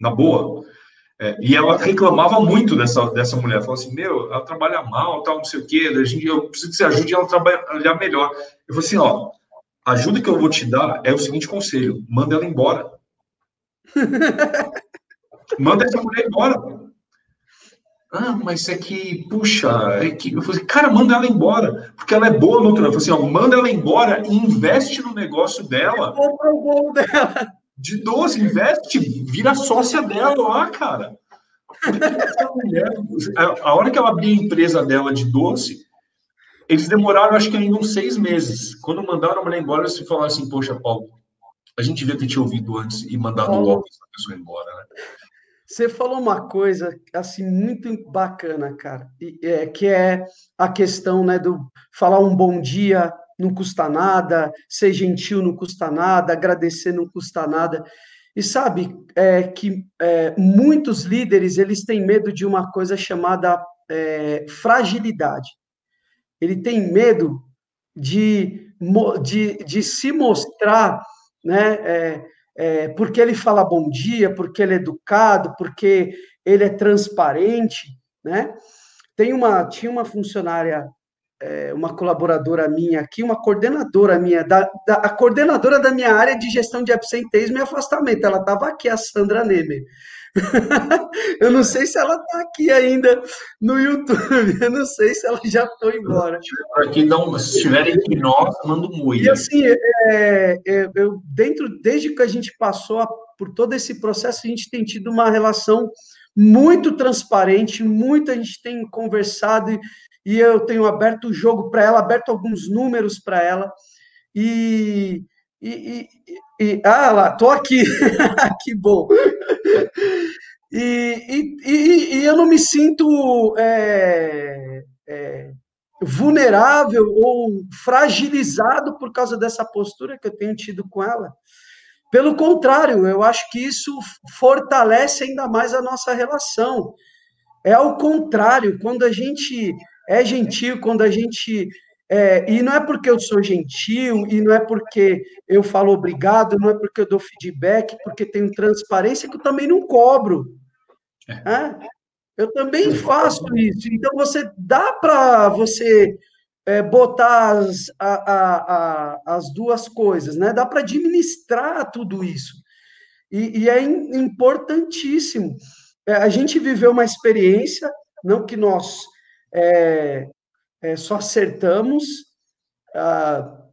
na boa. É, e ela reclamava muito dessa, dessa mulher, falou assim, meu, ela trabalha mal, tal, não sei o quê, a gente, eu preciso que você ajude ela a trabalhar melhor. Eu falei assim, ó, a ajuda que eu vou te dar é o seguinte conselho, manda ela embora. manda essa mulher embora. Ah, mas é que, puxa, é que... Eu falei, cara, manda ela embora, porque ela é boa no outro. Eu falei assim, ó, manda ela embora e investe no negócio dela. Compra o bolo dela. De 12, investe, vira sócia dela lá, cara. Mulher, a hora que ela abriu a empresa dela de doce, eles demoraram, acho que ainda uns seis meses. Quando mandaram a mulher embora, eles falaram assim, poxa, Paulo, a gente devia ter te ouvido antes e mandado Paulo, logo essa pessoa embora, né? Você falou uma coisa assim muito bacana, cara, é, que é a questão né, do falar um bom dia não custa nada, ser gentil não custa nada, agradecer não custa nada. E sabe é, que é, muitos líderes eles têm medo de uma coisa chamada é, fragilidade. Ele tem medo de, de, de se mostrar, né? É, é, porque ele fala bom dia, porque ele é educado, porque ele é transparente, né? Tem uma, tinha uma funcionária, é, uma colaboradora minha aqui, uma coordenadora minha, da, da, a coordenadora da minha área de gestão de absenteísmo e afastamento, ela estava aqui, a Sandra Nemer. eu não sei se ela está aqui ainda no YouTube, eu não sei se ela já foi embora. Aqui não, se estiverem aqui nós, manda um oi. E assim, é, é, eu, dentro, desde que a gente passou a, por todo esse processo, a gente tem tido uma relação muito transparente, muito a gente tem conversado e, e eu tenho aberto o jogo para ela, aberto alguns números para ela. E, e, e, e, ah lá, tô aqui, que bom. E, e, e, eu não me sinto é, é, vulnerável ou fragilizado por causa dessa postura que eu tenho tido com ela. Pelo contrário, eu acho que isso fortalece ainda mais a nossa relação. É ao contrário, quando a gente é gentil, quando a gente é, e não é porque eu sou gentil, e não é porque eu falo obrigado, não é porque eu dou feedback, porque tenho transparência, que eu também não cobro. É. Eu também faço isso. Então, você dá para você é, botar as, a, a, a, as duas coisas, né? Dá para administrar tudo isso. E, e é importantíssimo. É, a gente viveu uma experiência, não que nós é, é, só acertamos, ah,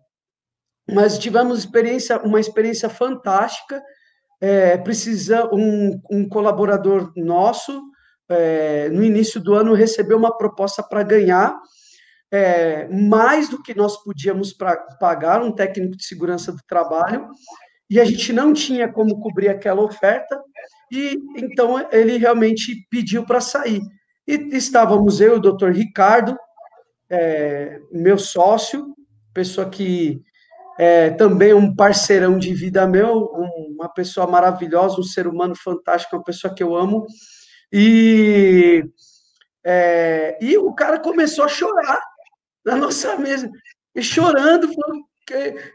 mas tivemos experiência, uma experiência fantástica. É, precisa um, um colaborador nosso é, no início do ano recebeu uma proposta para ganhar é, mais do que nós podíamos pra, pagar um técnico de segurança do trabalho e a gente não tinha como cobrir aquela oferta e então ele realmente pediu para sair. E estávamos eu e o doutor Ricardo, é, meu sócio, pessoa que é também um parceirão de vida meu, uma pessoa maravilhosa, um ser humano fantástico, uma pessoa que eu amo. E, é, e o cara começou a chorar na nossa mesa, e chorando, falando,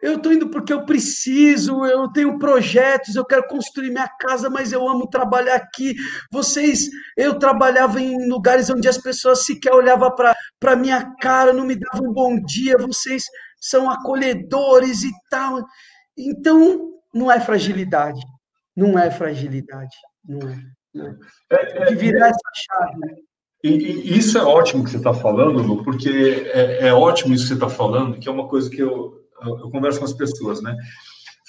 eu estou indo porque eu preciso, eu tenho projetos, eu quero construir minha casa, mas eu amo trabalhar aqui. Vocês, eu trabalhava em lugares onde as pessoas sequer olhavam para minha cara, não me davam um bom dia, vocês são acolhedores e tal. Então, não é fragilidade, não é fragilidade, não é. Não é. É, de virar essa chave. E, e, isso é ótimo que você está falando, Lu, porque é, é ótimo isso que você está falando, que é uma coisa que eu eu converso com as pessoas, né?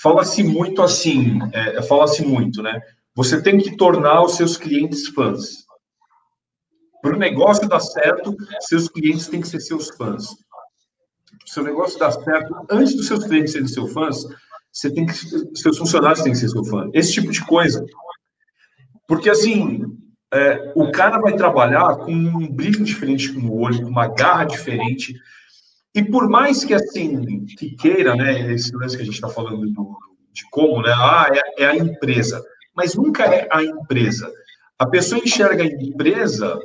Fala-se muito assim, é, fala-se muito, né? Você tem que tornar os seus clientes fãs. Para o negócio dar certo, seus clientes têm que ser seus fãs. O seu negócio dar certo, antes dos seus clientes serem seus fãs, você tem que, seus funcionários têm que ser seu fã. Esse tipo de coisa. Porque, assim, é, o cara vai trabalhar com um brilho diferente no olho, com uma garra diferente, e por mais que assim, que queira, né, esse lance que a gente está falando do, de como, né, ah, é, é, a empresa, mas nunca é a empresa. A pessoa enxerga a empresa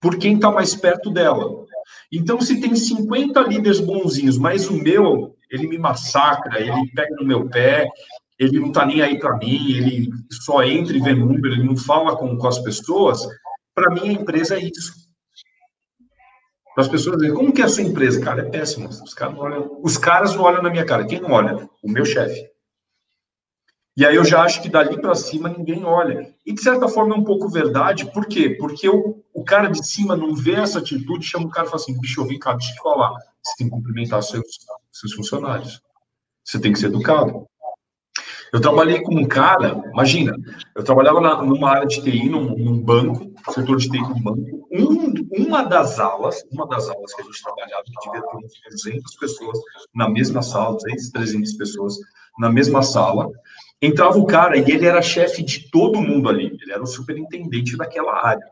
por quem está mais perto dela. Então, se tem 50 líderes bonzinhos, mas o meu, ele me massacra, ele pega no meu pé, ele não está nem aí para mim, ele só entra e vê número, ele não fala com, com as pessoas, para mim a empresa é isso. As pessoas dizerem, como que é a sua empresa? Cara, é péssimo. Os caras, não olham, os caras não olham na minha cara. Quem não olha? O meu chefe. E aí eu já acho que dali para cima ninguém olha. E de certa forma é um pouco verdade. Por quê? Porque o, o cara de cima não vê essa atitude, chama o cara e fala assim, bicho, eu vim cá, deixa eu te falar. Você tem que cumprimentar seus, seus funcionários. Você tem que ser educado. Eu trabalhei com um cara, imagina, eu trabalhava na, numa área de TI, num, num banco, setor de TI num banco. Um, uma das aulas, uma das aulas que a gente trabalhava, que uns 200 pessoas na mesma sala, 200, 300 pessoas na mesma sala. Entrava o cara e ele era chefe de todo mundo ali, ele era o superintendente daquela área.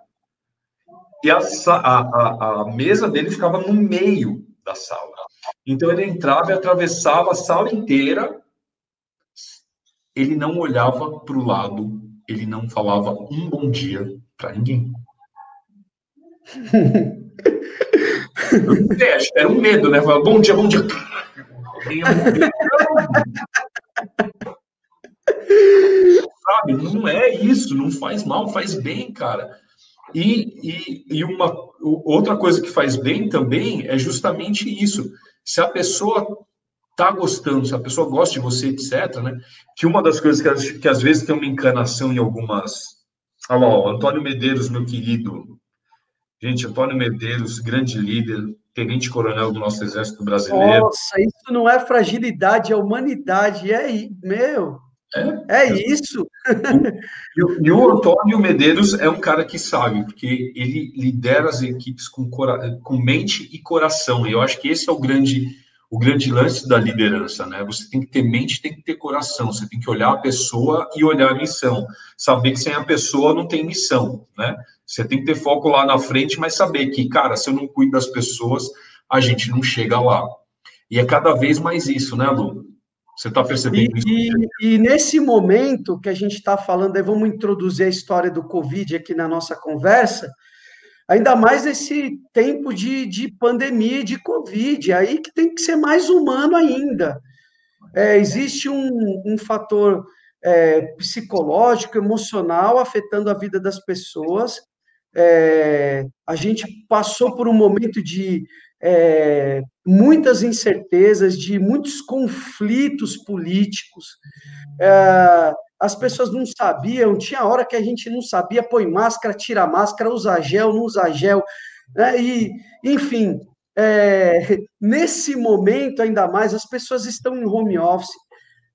E a, a, a mesa dele ficava no meio da sala. Então ele entrava e atravessava a sala inteira ele não olhava para o lado, ele não falava um bom dia para ninguém. é, era um medo, né? Falava, bom dia, bom dia. Sabe, não é isso, não faz mal, faz bem, cara. E, e, e uma outra coisa que faz bem também é justamente isso. Se a pessoa tá gostando, se a pessoa gosta de você, etc., né? Que uma das coisas que, que às vezes tem uma encanação em algumas. Olha lá, ó, Antônio Medeiros, meu querido. Gente, Antônio Medeiros, grande líder, tenente-coronel do nosso Exército Brasileiro. Nossa, isso não é fragilidade, é humanidade. É, meu, é, é isso. E o, e o Antônio Medeiros é um cara que sabe, porque ele lidera as equipes com, cora... com mente e coração. E eu acho que esse é o grande o grande lance da liderança, né? Você tem que ter mente, tem que ter coração, você tem que olhar a pessoa e olhar a missão. Saber que sem a pessoa não tem missão, né? Você tem que ter foco lá na frente, mas saber que, cara, se eu não cuido das pessoas, a gente não chega lá. E é cada vez mais isso, né, Lu? Você está percebendo e, isso? E, e, nesse momento que a gente está falando, aí vamos introduzir a história do Covid aqui na nossa conversa, Ainda mais nesse tempo de, de pandemia, de Covid, aí que tem que ser mais humano ainda. É, existe um, um fator é, psicológico, emocional afetando a vida das pessoas. É, a gente passou por um momento de é, muitas incertezas, de muitos conflitos políticos. É, as pessoas não sabiam, tinha hora que a gente não sabia, põe máscara, tira máscara, usa gel, não usa gel, né? e, enfim, é, nesse momento, ainda mais, as pessoas estão em home office,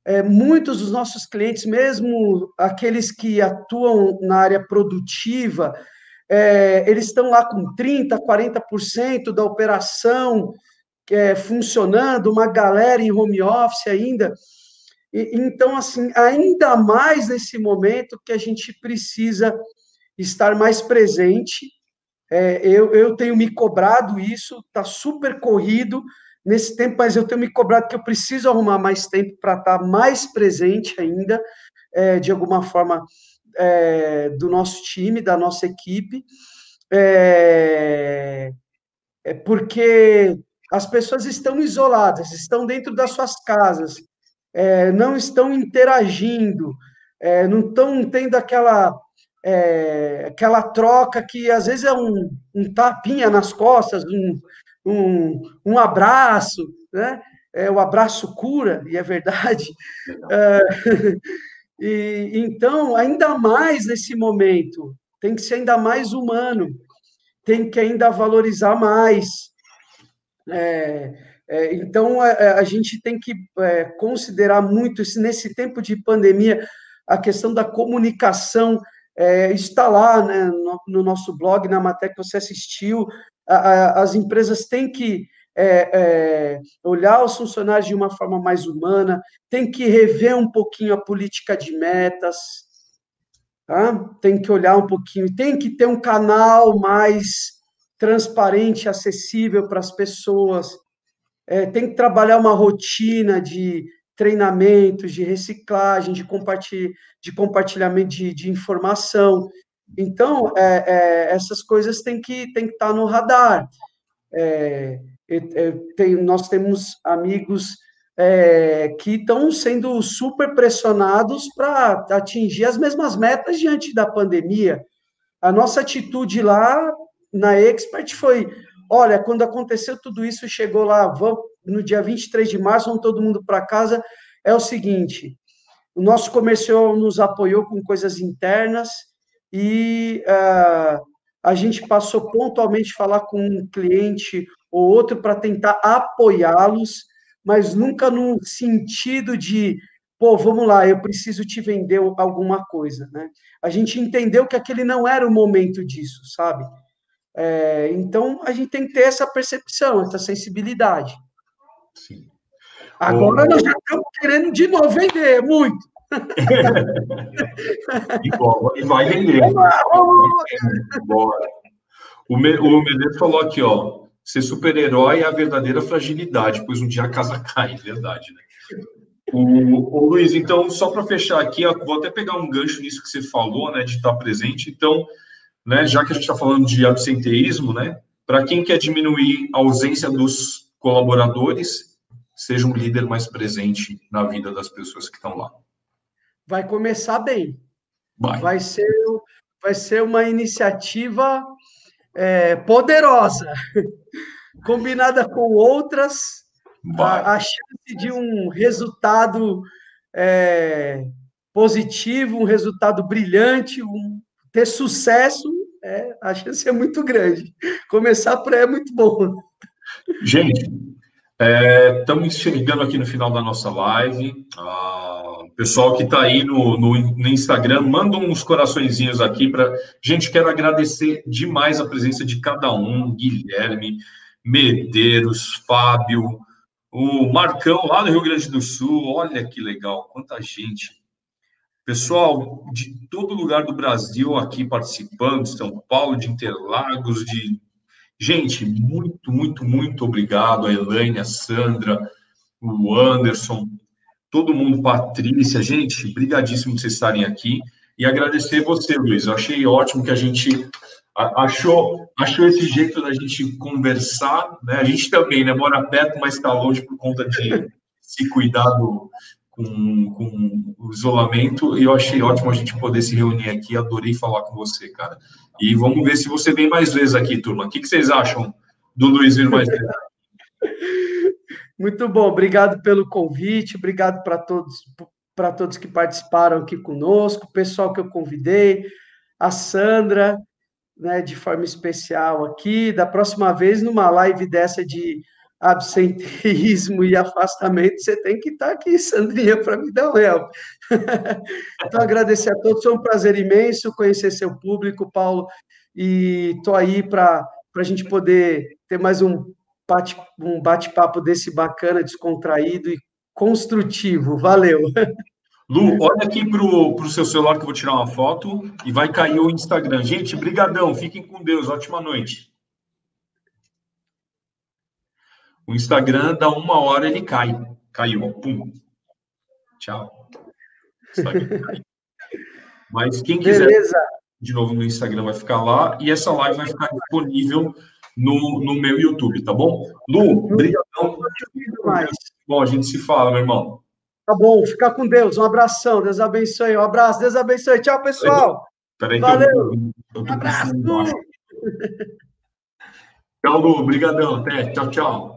é, muitos dos nossos clientes, mesmo aqueles que atuam na área produtiva, é, eles estão lá com 30%, 40% da operação é, funcionando, uma galera em home office ainda, então, assim, ainda mais nesse momento que a gente precisa estar mais presente. É, eu, eu tenho me cobrado isso, está super corrido nesse tempo, mas eu tenho me cobrado que eu preciso arrumar mais tempo para estar mais presente ainda, é, de alguma forma, é, do nosso time, da nossa equipe, é, é porque as pessoas estão isoladas, estão dentro das suas casas, é, não estão interagindo, é, não estão tendo aquela, é, aquela troca que às vezes é um, um tapinha nas costas, um, um, um abraço, né? É, o abraço cura, e é verdade. É, e, então, ainda mais nesse momento, tem que ser ainda mais humano, tem que ainda valorizar mais. É, é, então, a, a, gente tem que é, considerar muito, nesse tempo de pandemia, a questão da comunicação é, está lá né, no, no, nosso blog, na matéria que você assistiu. A, a, as empresas têm que é, é, olhar os funcionários de uma forma mais humana, tem que rever um pouquinho a política de metas, tá? tem que olhar um pouquinho, tem que ter um canal mais transparente, acessível para as pessoas, é, tem que trabalhar uma rotina de treinamentos, de reciclagem, de, de compartilhamento de, de informação. Então, é, é, essas coisas têm que, têm que estar no radar. É, tem, nós temos amigos é, que estão sendo super pressionados para atingir as mesmas metas diante da pandemia. A nossa atitude lá na Expert foi: olha, quando aconteceu tudo isso, chegou lá, vamos, no dia 23 de março, vamos todo mundo para casa. É o seguinte: o nosso comercial nos apoiou com coisas internas e uh, a gente passou pontualmente a falar com um cliente ou outro para tentar apoiá-los, mas nunca no sentido de, pô, vamos lá, eu preciso te vender alguma coisa, né? A gente entendeu que aquele não era o momento disso, sabe? É, então, a gente tem que ter essa percepção, essa sensibilidade. Sim. Agora nós já estamos querendo de novo vender muito. e vai vender. Bora. O, Me, o Medeiros falou aqui, ó, ser super-herói é a verdadeira fragilidade, pois um dia a casa cai, verdade, né? O, o Luiz, então, só para fechar aqui, vou até pegar um gancho nisso que você falou, né, de estar presente. Então, né, já que a gente está falando de absenteísmo, né, para quem quer diminuir a ausência dos colaboradores, seja um líder mais presente na vida das pessoas que estão lá. Vai começar bem. Vai. Vai ser, vai ser uma iniciativa é, poderosa, combinada com outras, a, a, chance de um resultado é, positivo, um resultado brilhante, um, ter sucesso é, a chance é muito grande. Começar aí é muito bom. Gente, estamos é, chegando aqui no final da nossa live. Ah, pessoal que está aí no, no, no, Instagram, manda uns coraçõezinhos aqui para. Gente, quero agradecer demais a presença de cada um: Guilherme, Medeiros, Fábio, o Marcão lá do Rio Grande do Sul. Olha que legal, quanta gente. Pessoal de todo lugar do Brasil aqui participando, São Paulo, de Interlagos, de. Gente, muito, muito, muito obrigado a Elaine, a Sandra, o Anderson, todo mundo, Patrícia, gente, brigadíssimo de vocês estarem aqui e agradecer você, Luiz. Eu achei ótimo que a gente achou, achou esse jeito da gente conversar, né? A gente também, né, mora perto, mas está longe por conta de se cuidar do, com, com o isolamento, e eu achei ótimo a gente poder se reunir aqui, adorei falar com você, cara. E vamos ver se você vem mais vezes aqui, turma. O que, que vocês acham do Luiz vir mais vezes? Muito bom, obrigado pelo convite, obrigado para todos, para todos que participaram aqui conosco, o pessoal que eu convidei, a Sandra, né, de forma especial aqui. Da próxima vez, numa live dessa de absenteísmo e afastamento, você tem que estar aqui, Sandrinha, para me dar um help. então, agradecer a todos, foi um prazer imenso conhecer seu público, Paulo, e estou aí para a gente poder ter mais um bate, um bate-papo desse bacana, descontraído e construtivo. Valeu! Lu, olha aqui para o seu celular que eu vou tirar uma foto e vai cair o Instagram. Gente, brigadão, fiquem com Deus, ótima noite. O Instagram, dá uma hora, ele cai. Caiu, pum. Tchau. Mas quem quiser, Beleza. de novo no Instagram, vai ficar lá. E essa live vai ficar disponível no, no meu YouTube, tá bom? Lu, obrigadão. Bom, a gente se fala, meu irmão. Tá bom, fica com Deus. Um abração, Deus abençoe. Um abraço, Deus abençoe. Tchau, pessoal. Peraí, Valeu. Eu, eu um abraço. Tchau, Lu. Obrigadão. Até. Tchau, tchau.